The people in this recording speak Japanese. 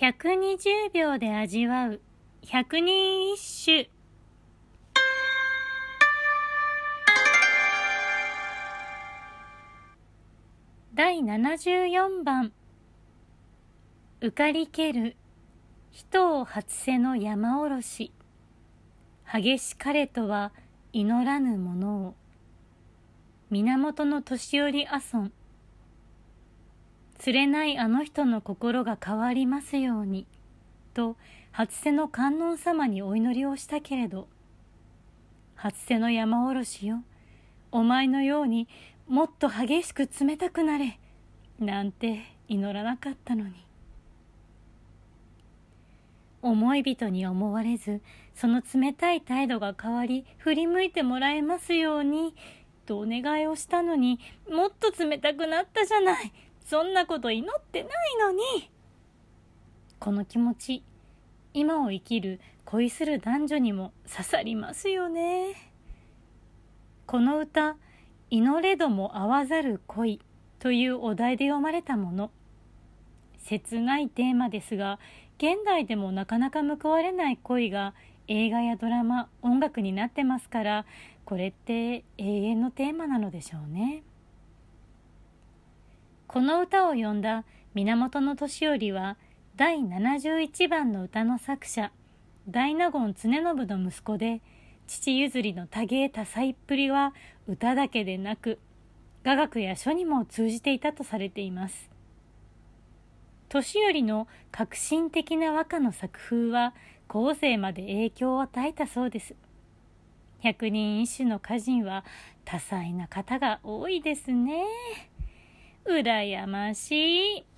120秒で味わう。百人一首第74番浮かりける。人を初瀬の山おろし。激し彼とは祈らぬものを。源の年寄り阿尊釣れないあの人の心が変わりますようにと初瀬の観音様にお祈りをしたけれど初瀬の山おろしよお前のようにもっと激しく冷たくなれなんて祈らなかったのに。思い人に思われずその冷たい態度が変わり振り向いてもらえますようにとお願いをしたのにもっと冷たくなったじゃないそんなこと祈ってないのに。この気持ち今を生きる恋する男女にも刺さりますよね。この歌「祈れども会わざる恋」というお題で読まれたもの。切ないテーマですが現代でもなかなか報われない恋が映画やドラマ音楽になってますからこれって永遠のテーマなのでしょうね。この歌を詠んだ源義頼は第71番の歌の作者大納言常信の息子で父譲りの多芸多彩っぷりは歌だけでなく雅楽や書にも通じていたとされています年寄りの革新的な和歌の作風は後世まで影響を与えたそうです百人一首の歌人は多彩な方が多いですね。羨ましい。